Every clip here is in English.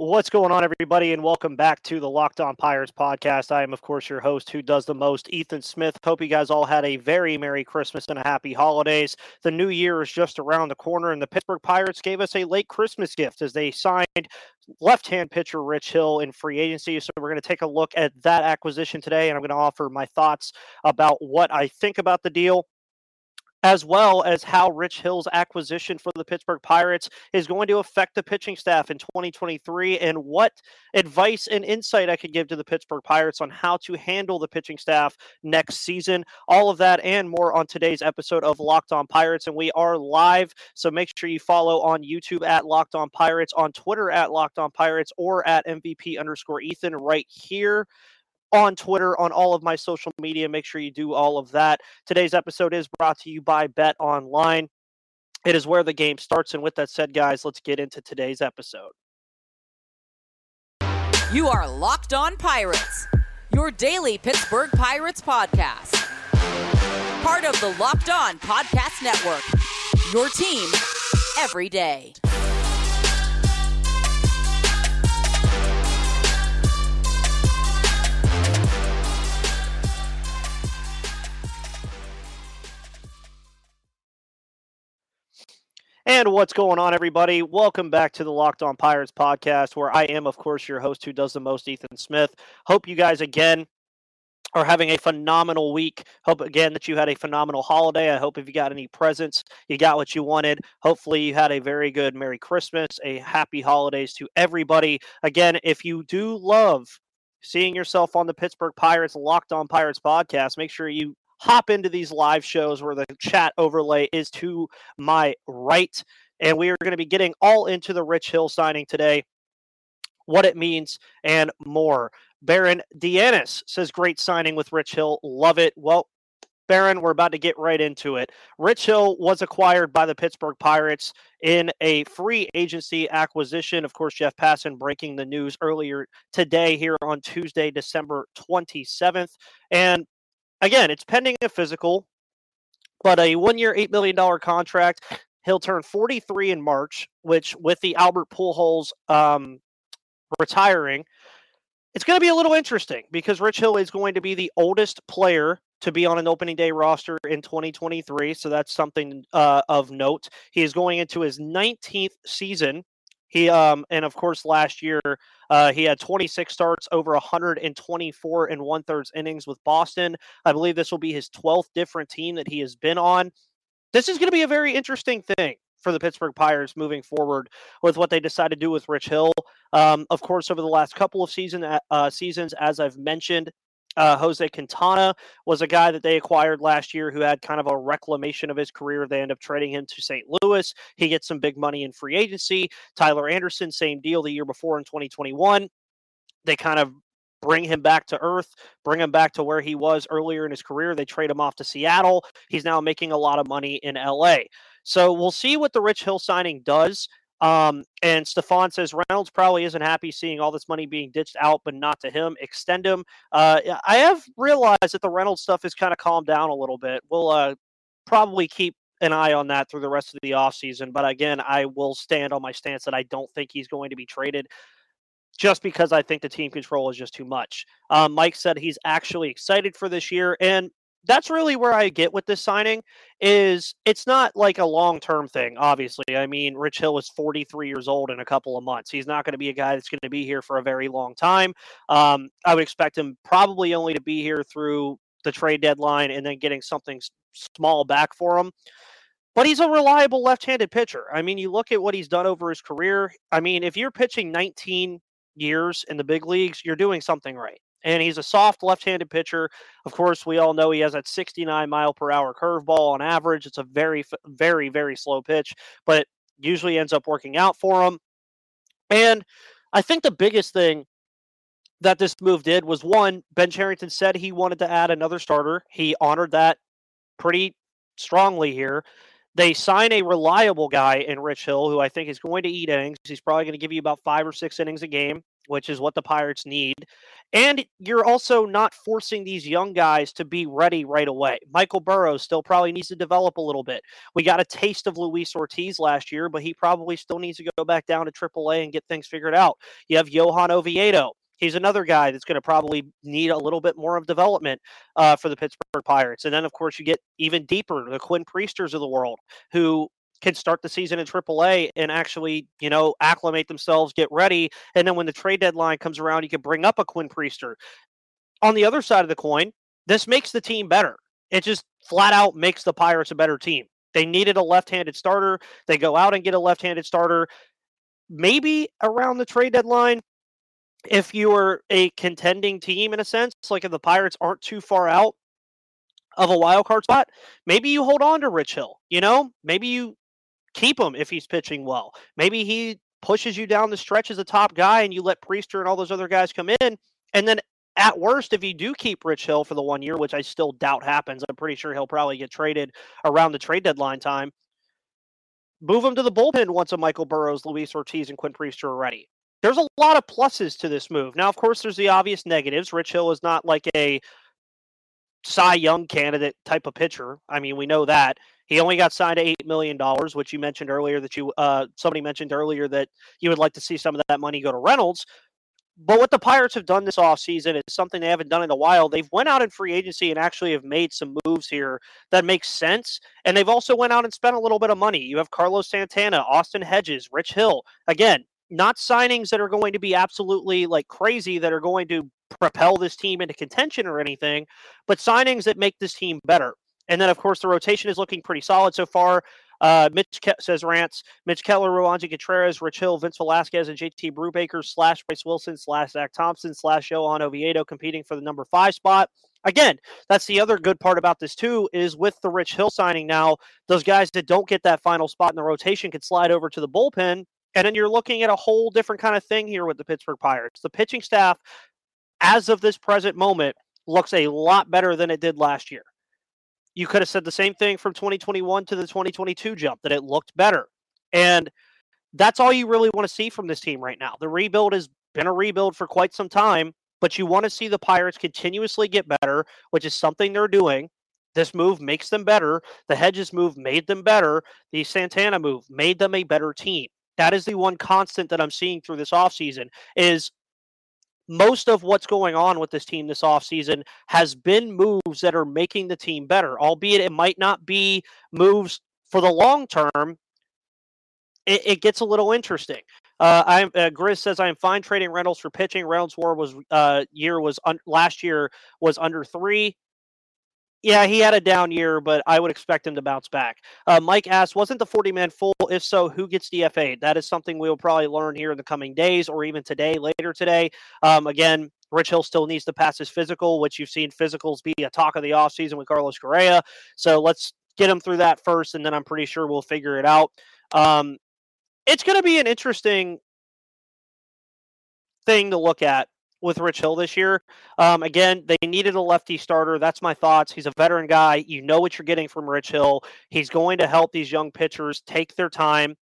What's going on, everybody, and welcome back to the Locked On Pirates podcast. I am, of course, your host who does the most, Ethan Smith. Hope you guys all had a very Merry Christmas and a Happy Holidays. The new year is just around the corner, and the Pittsburgh Pirates gave us a late Christmas gift as they signed left hand pitcher Rich Hill in free agency. So, we're going to take a look at that acquisition today, and I'm going to offer my thoughts about what I think about the deal as well as how Rich Hill's acquisition for the Pittsburgh Pirates is going to affect the pitching staff in 2023 and what advice and insight I could give to the Pittsburgh Pirates on how to handle the pitching staff next season. All of that and more on today's episode of Locked On Pirates. And we are live, so make sure you follow on YouTube at Locked On Pirates, on Twitter at Locked On Pirates, or at MVP underscore Ethan right here on Twitter, on all of my social media. Make sure you do all of that. Today's episode is brought to you by Bet Online. It is where the game starts. And with that said, guys, let's get into today's episode. You are Locked On Pirates, your daily Pittsburgh Pirates podcast. Part of the Locked On Podcast Network, your team every day. And what's going on, everybody? Welcome back to the Locked On Pirates podcast, where I am, of course, your host who does the most, Ethan Smith. Hope you guys again are having a phenomenal week. Hope again that you had a phenomenal holiday. I hope if you got any presents, you got what you wanted. Hopefully, you had a very good Merry Christmas, a happy holidays to everybody. Again, if you do love seeing yourself on the Pittsburgh Pirates Locked On Pirates podcast, make sure you hop into these live shows where the chat overlay is to my right. And we are going to be getting all into the Rich Hill signing today, what it means, and more. Baron Deanis says, Great signing with Rich Hill. Love it. Well, Baron, we're about to get right into it. Rich Hill was acquired by the Pittsburgh Pirates in a free agency acquisition. Of course, Jeff Passan breaking the news earlier today here on Tuesday, December 27th. And again, it's pending a physical, but a one year, $8 million contract. He'll turn 43 in March, which with the Albert Pujols um, retiring, it's going to be a little interesting because Rich Hill is going to be the oldest player to be on an opening day roster in 2023. So that's something uh, of note. He is going into his 19th season. He um and of course last year uh, he had 26 starts, over 124 and one thirds innings with Boston. I believe this will be his 12th different team that he has been on. This is going to be a very interesting thing for the Pittsburgh Pirates moving forward with what they decide to do with Rich Hill. Um, of course, over the last couple of season uh, seasons, as I've mentioned, uh, Jose Quintana was a guy that they acquired last year who had kind of a reclamation of his career. They end up trading him to St. Louis. He gets some big money in free agency. Tyler Anderson, same deal the year before in 2021. They kind of bring him back to earth, bring him back to where he was earlier in his career. They trade him off to Seattle. He's now making a lot of money in LA. So we'll see what the Rich Hill signing does. Um, and Stefan says Reynolds probably isn't happy seeing all this money being ditched out, but not to him. Extend him. Uh, I have realized that the Reynolds stuff has kind of calmed down a little bit. We'll uh, probably keep an eye on that through the rest of the offseason. But again, I will stand on my stance that I don't think he's going to be traded just because I think the team control is just too much. Um, Mike said he's actually excited for this year. And that's really where I get with this signing is it's not like a long-term thing obviously. I mean, Rich Hill is 43 years old in a couple of months. He's not going to be a guy that's going to be here for a very long time. Um, I would expect him probably only to be here through the trade deadline and then getting something small back for him. But he's a reliable left-handed pitcher. I mean, you look at what he's done over his career. I mean, if you're pitching 19 years in the big leagues, you're doing something right and he's a soft left-handed pitcher. Of course, we all know he has that 69 mile per hour curveball on average. It's a very, very, very slow pitch, but usually ends up working out for him. And I think the biggest thing that this move did was one, Ben Cherington said he wanted to add another starter. He honored that pretty strongly here. They sign a reliable guy in Rich Hill, who I think is going to eat innings. He's probably going to give you about five or six innings a game which is what the Pirates need. And you're also not forcing these young guys to be ready right away. Michael Burrows still probably needs to develop a little bit. We got a taste of Luis Ortiz last year, but he probably still needs to go back down to AAA and get things figured out. You have Johan Oviedo. He's another guy that's going to probably need a little bit more of development uh, for the Pittsburgh Pirates. And then, of course, you get even deeper the Quinn Priesters of the world, who can start the season in AAA and actually, you know, acclimate themselves, get ready, and then when the trade deadline comes around, you can bring up a Quinn Priester. On the other side of the coin, this makes the team better. It just flat out makes the Pirates a better team. They needed a left-handed starter. They go out and get a left-handed starter. Maybe around the trade deadline, if you're a contending team in a sense, like if the Pirates aren't too far out of a wild card spot, maybe you hold on to Rich Hill. You know, maybe you keep him if he's pitching well. Maybe he pushes you down the stretch as a top guy and you let Priester and all those other guys come in. And then at worst, if you do keep Rich Hill for the one year, which I still doubt happens, I'm pretty sure he'll probably get traded around the trade deadline time. Move him to the bullpen once a Michael Burrows, Luis Ortiz, and Quinn Priester are ready. There's a lot of pluses to this move. Now, of course, there's the obvious negatives. Rich Hill is not like a Cy Young candidate type of pitcher. I mean, we know that. He only got signed to eight million dollars, which you mentioned earlier that you uh, somebody mentioned earlier that you would like to see some of that money go to Reynolds. But what the Pirates have done this offseason is something they haven't done in a while. They've went out in free agency and actually have made some moves here that make sense. And they've also went out and spent a little bit of money. You have Carlos Santana, Austin Hedges, Rich Hill. Again, not signings that are going to be absolutely like crazy that are going to propel this team into contention or anything, but signings that make this team better. And then, of course, the rotation is looking pretty solid so far. Uh, Mitch Ke- says Rants, Mitch Keller, Roansy Contreras, Rich Hill, Vince Velasquez, and JT Brubaker slash Bryce Wilson slash Zach Thompson slash Johan Oviedo competing for the number five spot. Again, that's the other good part about this too is with the Rich Hill signing now, those guys that don't get that final spot in the rotation can slide over to the bullpen. And then you're looking at a whole different kind of thing here with the Pittsburgh Pirates. The pitching staff, as of this present moment, looks a lot better than it did last year. You could have said the same thing from 2021 to the 2022 jump that it looked better. And that's all you really want to see from this team right now. The rebuild has been a rebuild for quite some time, but you want to see the Pirates continuously get better, which is something they're doing. This move makes them better. The Hedges move made them better. The Santana move made them a better team. That is the one constant that I'm seeing through this offseason is most of what's going on with this team this offseason has been moves that are making the team better, albeit it might not be moves for the long term. It, it gets a little interesting. Uh, I'm uh, Grizz says I am fine trading Reynolds for pitching. Reynolds' WAR was uh, year was un- last year was under three. Yeah, he had a down year, but I would expect him to bounce back. Uh, Mike asked, wasn't the 40 man full? If so, who gets the DFA? That is something we'll probably learn here in the coming days or even today, later today. Um, again, Rich Hill still needs to pass his physical, which you've seen physicals be a talk of the offseason with Carlos Correa. So let's get him through that first, and then I'm pretty sure we'll figure it out. Um, it's going to be an interesting thing to look at with Rich Hill this year. Um, again, they needed a lefty starter. That's my thoughts. He's a veteran guy. You know what you're getting from Rich Hill. He's going to help these young pitchers take their time.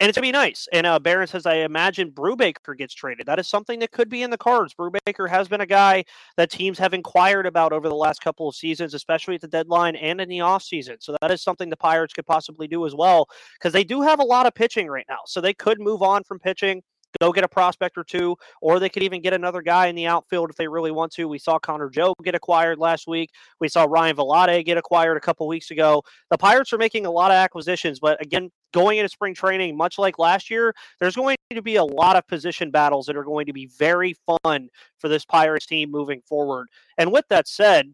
And it's going to be nice. And uh, Barron says, I imagine Brubaker gets traded. That is something that could be in the cards. Brubaker has been a guy that teams have inquired about over the last couple of seasons, especially at the deadline and in the offseason. So that is something the Pirates could possibly do as well, because they do have a lot of pitching right now. So they could move on from pitching go get a prospect or two, or they could even get another guy in the outfield if they really want to. We saw Connor Joe get acquired last week. We saw Ryan Vilade get acquired a couple weeks ago. The Pirates are making a lot of acquisitions, but again, going into spring training, much like last year, there's going to be a lot of position battles that are going to be very fun for this Pirates team moving forward. And with that said,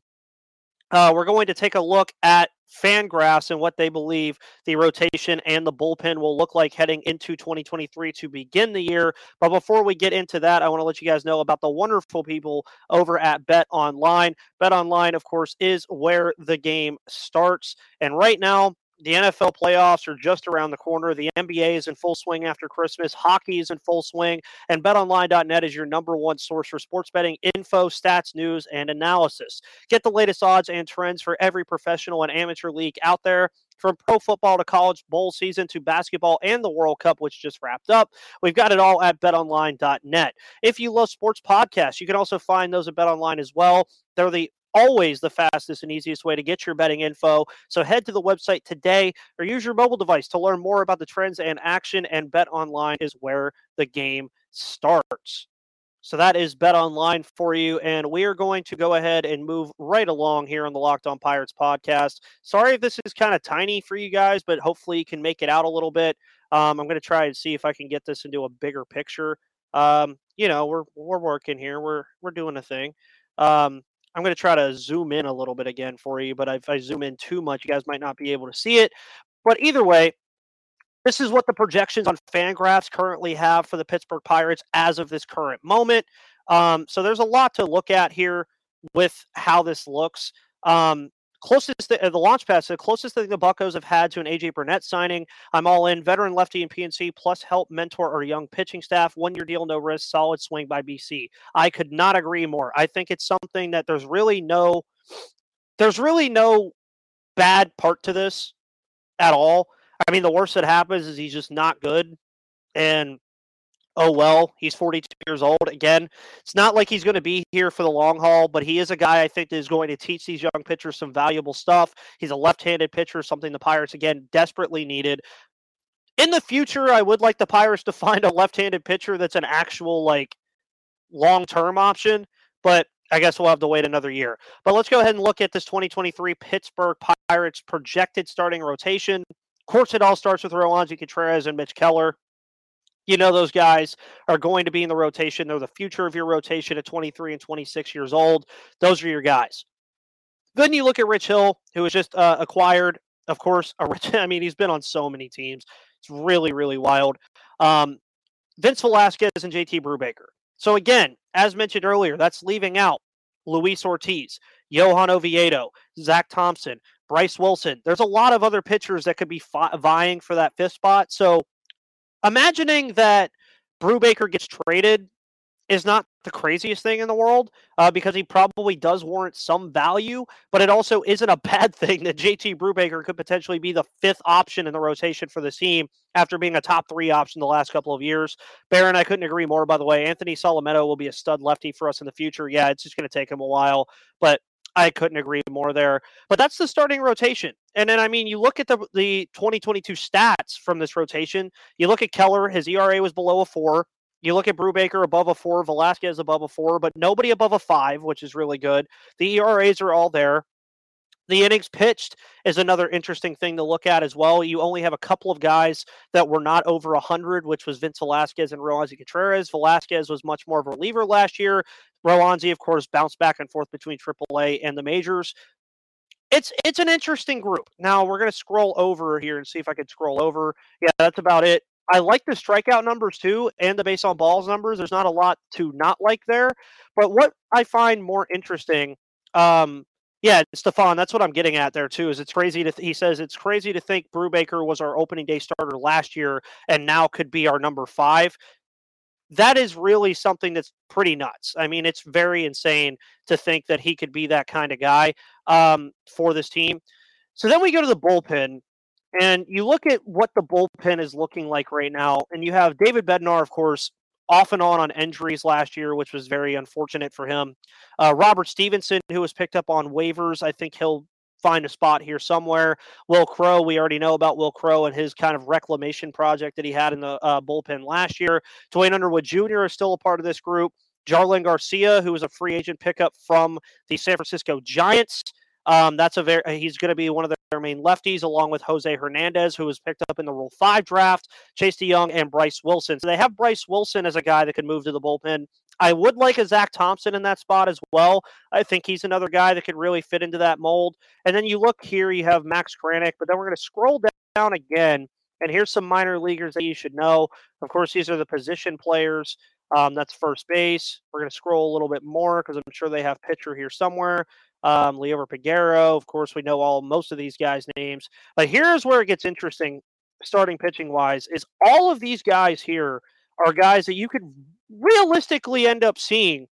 uh, we're going to take a look at Fangraphs and what they believe the rotation and the bullpen will look like heading into 2023 to begin the year. But before we get into that, I want to let you guys know about the wonderful people over at Bet Online. Bet Online, of course, is where the game starts. And right now, The NFL playoffs are just around the corner. The NBA is in full swing after Christmas. Hockey is in full swing. And betonline.net is your number one source for sports betting info, stats, news, and analysis. Get the latest odds and trends for every professional and amateur league out there. From pro football to college bowl season to basketball and the World Cup, which just wrapped up, we've got it all at betonline.net. If you love sports podcasts, you can also find those at betonline as well. They're the always the fastest and easiest way to get your betting info. So head to the website today or use your mobile device to learn more about the trends and action. And Bet Online is where the game starts. So that is Bet Online for you. And we are going to go ahead and move right along here on the Locked On Pirates podcast. Sorry if this is kind of tiny for you guys, but hopefully you can make it out a little bit. Um, I'm going to try and see if I can get this into a bigger picture. Um, you know, we're we're working here. We're we're doing a thing. Um, I'm going to try to zoom in a little bit again for you, but if I zoom in too much, you guys might not be able to see it. But either way, this is what the projections on Fangraphs currently have for the Pittsburgh Pirates as of this current moment. Um, so there's a lot to look at here with how this looks. Um, closest the, uh, the launch pass, the closest thing the Buckos have had to an AJ Burnett signing. I'm all in. Veteran lefty and PNC plus help mentor our young pitching staff. One year deal, no risk. Solid swing by BC. I could not agree more. I think it's something that there's really no, there's really no bad part to this at all. I mean, the worst that happens is he's just not good, and oh well, he's 42 years old. Again, it's not like he's going to be here for the long haul, but he is a guy I think that is going to teach these young pitchers some valuable stuff. He's a left-handed pitcher, something the Pirates again desperately needed. In the future, I would like the Pirates to find a left-handed pitcher that's an actual like long-term option, but I guess we'll have to wait another year. But let's go ahead and look at this 2023 Pittsburgh Pirates projected starting rotation. Of course, it all starts with Roansy Contreras and Mitch Keller you know those guys are going to be in the rotation. They're the future of your rotation at 23 and 26 years old. Those are your guys. Then you look at Rich Hill, who was just uh, acquired. Of course, rich, I mean, he's been on so many teams. It's really, really wild. Um, Vince Velasquez and JT Brubaker. So again, as mentioned earlier, that's leaving out Luis Ortiz, Johan Oviedo, Zach Thompson, Bryce Wilson. There's a lot of other pitchers that could be fi- vying for that fifth spot. So imagining that Brubaker gets traded is not the craziest thing in the world uh, because he probably does warrant some value, but it also isn't a bad thing that JT Brubaker could potentially be the fifth option in the rotation for the team after being a top three option the last couple of years. Baron, I couldn't agree more, by the way. Anthony Solometo will be a stud lefty for us in the future. Yeah, it's just going to take him a while, but I couldn't agree more there. But that's the starting rotation. And then, I mean, you look at the, the 2022 stats from this rotation. You look at Keller, his ERA was below a four. You look at Brubaker above a four, Velasquez above a four, but nobody above a five, which is really good. The ERAs are all there. The innings pitched is another interesting thing to look at as well. You only have a couple of guys that were not over 100, which was Vince Velasquez and Roansy Contreras. Velasquez was much more of a reliever last year. Roansy, of course, bounced back and forth between AAA and the majors. It's it's an interesting group. Now we're going to scroll over here and see if I can scroll over. Yeah, that's about it. I like the strikeout numbers too and the base on balls numbers. There's not a lot to not like there. But what I find more interesting um, yeah, Stefan, that's what I'm getting at there too. Is it's crazy to th- he says it's crazy to think Brubaker was our opening day starter last year and now could be our number five. That is really something that's pretty nuts. I mean, it's very insane to think that he could be that kind of guy um, for this team. So then we go to the bullpen, and you look at what the bullpen is looking like right now, and you have David Bednar, of course, off and on on injuries last year, which was very unfortunate for him. Uh, Robert Stephenson, who was picked up on waivers, I think he'll find a spot here somewhere. Will Crowe, we already know about Will Crowe and his kind of reclamation project that he had in the uh, bullpen last year. Duane Underwood Jr. is still a part of this group. Jarlin Garcia, who was a free agent pickup from the San Francisco Giants. Um, that's a very he's going to be one of their main lefties, along with Jose Hernandez, who was picked up in the Rule Five draft, Chase De Jong, and Bryce Wilson. So they have Bryce Wilson as a guy that can move to the bullpen. I would like a Zach Thompson in that spot as well. I think he's another guy that could really fit into that mold. And then you look here, you have Max Kranick, but then we're going to scroll down again, and here's some minor leaguers that you should know. Of course, these are the position players. Um, that's first base. We're going to scroll a little bit more because I'm sure they have pitcher here somewhere. um, Liover Peguero. Of course, we know all most of these guys' names. But here's where it gets interesting, starting pitching wise, is all of these guys here are guys that you could realistically end up seeing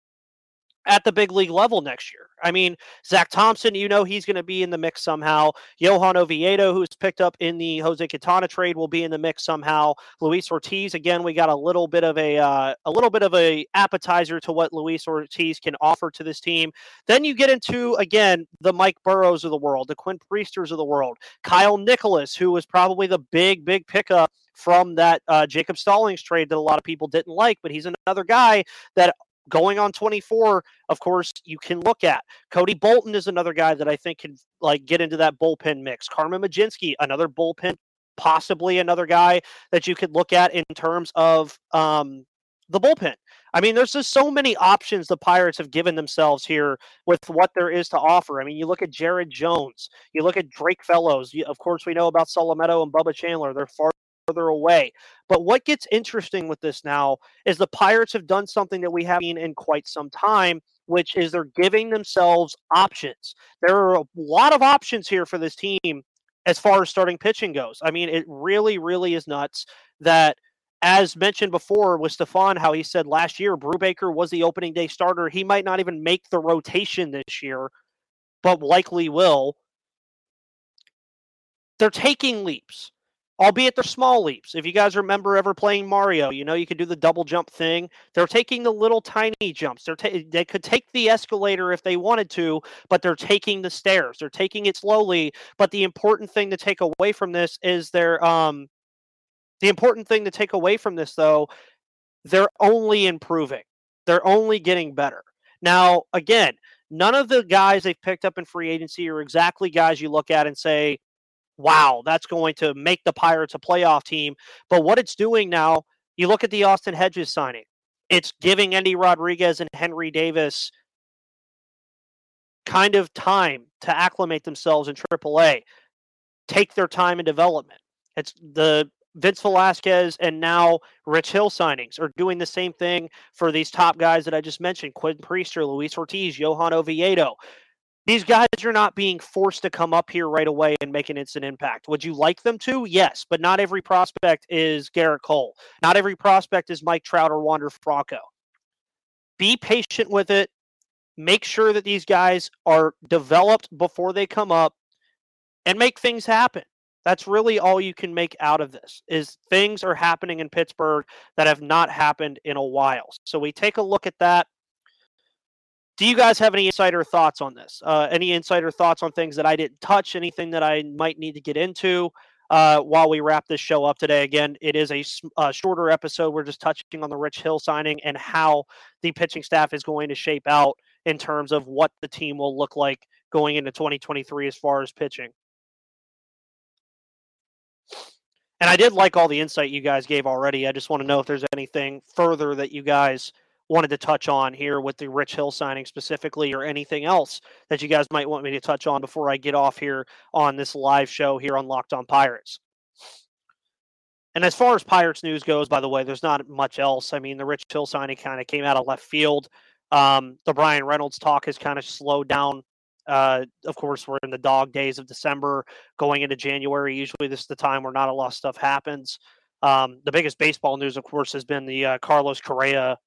at the big league level next year. I mean, Zach Thompson, you know he's going to be in the mix somehow. Johan Oviedo, who's picked up in the Jose Quintana trade, will be in the mix somehow. Luis Ortiz, again, we got a little bit of a uh, a little bit of a appetizer to what Luis Ortiz can offer to this team. Then you get into again the Mike Burrows of the world, the Quinn Priesters of the world, Kyle Nicolas, who was probably the big big pickup from that uh, Jacob Stallings trade that a lot of people didn't like, but he's another guy that going on 24, of course, you can look at. Cody Bolton is another guy that I think can like get into that bullpen mix. Carmen Mlodzinski, another bullpen, possibly another guy that you could look at in terms of um, the bullpen. I mean, there's just so many options the Pirates have given themselves here with what there is to offer. I mean, you look at Jared Jones, you look at Drake Fellows. You, of course, we know about Solometo and Bubba Chandler. They're far further away. But what gets interesting with this now is the Pirates have done something that we haven't seen in quite some time, which is they're giving themselves options. There are a lot of options here for this team as far as starting pitching goes. I mean, it really, really is nuts that. As mentioned before with Stefan, how he said last year Brubaker was the opening day starter. He might not even make the rotation this year, but likely will. They're taking leaps albeit they're small leaps. If you guys remember ever playing Mario, you know you could do the double jump thing. They're taking the little tiny jumps. They're ta- they could take the escalator if they wanted to, but they're taking the stairs. They're taking it slowly. But the important thing to take away from this is they're um the important thing to take away from this though, they're only improving. They're only getting better. Now, again, none of the guys they've picked up in free agency are exactly guys you look at and say, wow, that's going to make the Pirates a playoff team. But what it's doing now, you look at the Austin Hedges signing, it's giving Endy Rodriguez and Henry Davis kind of time to acclimate themselves in AAA, take their time in development. It's the Vince Velasquez and now Rich Hill signings are doing the same thing for these top guys that I just mentioned Quinn Priester, Luis Ortiz, Johan Oviedo. These guys are not being forced to come up here right away and make an instant impact. Would you like them to? Yes, but not every prospect is Gerrit Cole. Not every prospect is Mike Trout or Wander Franco. Be patient with it. Make sure that these guys are developed before they come up and make things happen. That's really all you can make out of this is things are happening in Pittsburgh that have not happened in a while. So we take a look at that do you guys have any insider thoughts on this? Uh, any insider thoughts on things that I didn't touch? Anything that I might need to get into uh, while we wrap this show up today? Again, it is a, a shorter episode. We're just touching on the Rich Hill signing and how the pitching staff is going to shape out in terms of what the team will look like going into 2023 as far as pitching. And I did like all the insight you guys gave already. I just want to know if there's anything further that you guys wanted to touch on here with the Rich Hill signing specifically, or anything else that you guys might want me to touch on before I get off here on this live show here on Locked On Pirates. And as far as Pirates news goes, by the way, there's not much else. I mean, the Rich Hill signing kind of came out of left field. Um, the Bryan Reynolds talk has kind of slowed down. Uh, of course, we're in the dog days of December, going into January. Usually, this is the time where not a lot of stuff happens. Um, the biggest baseball news, of course, has been the uh, Carlos Correa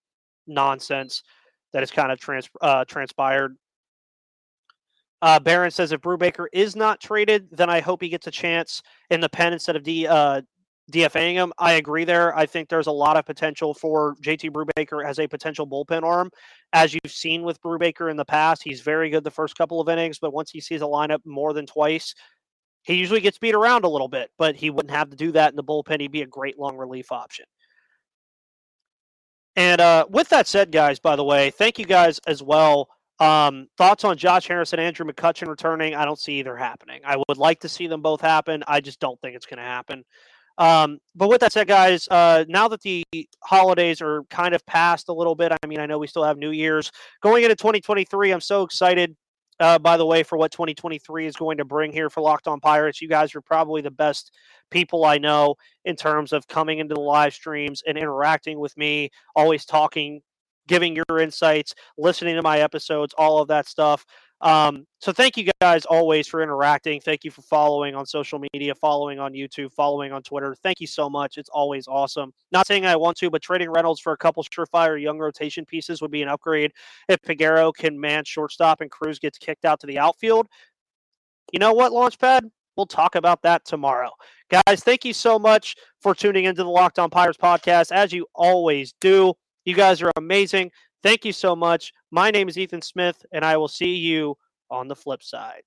nonsense that has kind of trans, uh, transpired. Uh, Barron says if Brubaker is not traded, then I hope he gets a chance in the pen instead of D, uh, DFAing him. I agree there. I think there's a lot of potential for JT Brubaker as a potential bullpen arm. As you've seen with Brubaker in the past, he's very good the first couple of innings, but once he sees a lineup more than twice, he usually gets beat around a little bit, but he wouldn't have to do that in the bullpen. He'd be a great long relief option. And uh, with that said, guys, by the way, thank you guys as well. Um, thoughts on Josh Harrison, Andrew McCutchen returning? I don't see either happening. I would like to see them both happen. I just don't think it's going to happen. Um, but with that said, guys, uh, now that the holidays are kind of past a little bit, I mean, I know we still have New Year's going into 2023. I'm so excited uh, by the way, for what 2023 is going to bring here for Locked On Pirates. You guys are probably the best people I know in terms of coming into the live streams and interacting with me, always talking, giving your insights, listening to my episodes, all of that stuff. Um, so thank you guys always for interacting. Thank you for following on social media, following on YouTube, following on Twitter. Thank you so much. It's always awesome. Not saying I want to, but trading Reynolds for a couple surefire young rotation pieces would be an upgrade if Peguero can man shortstop and Cruz gets kicked out to the outfield. You know what, Launchpad? We'll talk about that tomorrow. Guys, thank you so much for tuning into the Locked On Pirates podcast, as you always do. You guys are amazing. Thank you so much. My name is Ethan Smith, and I will see you on the flip side.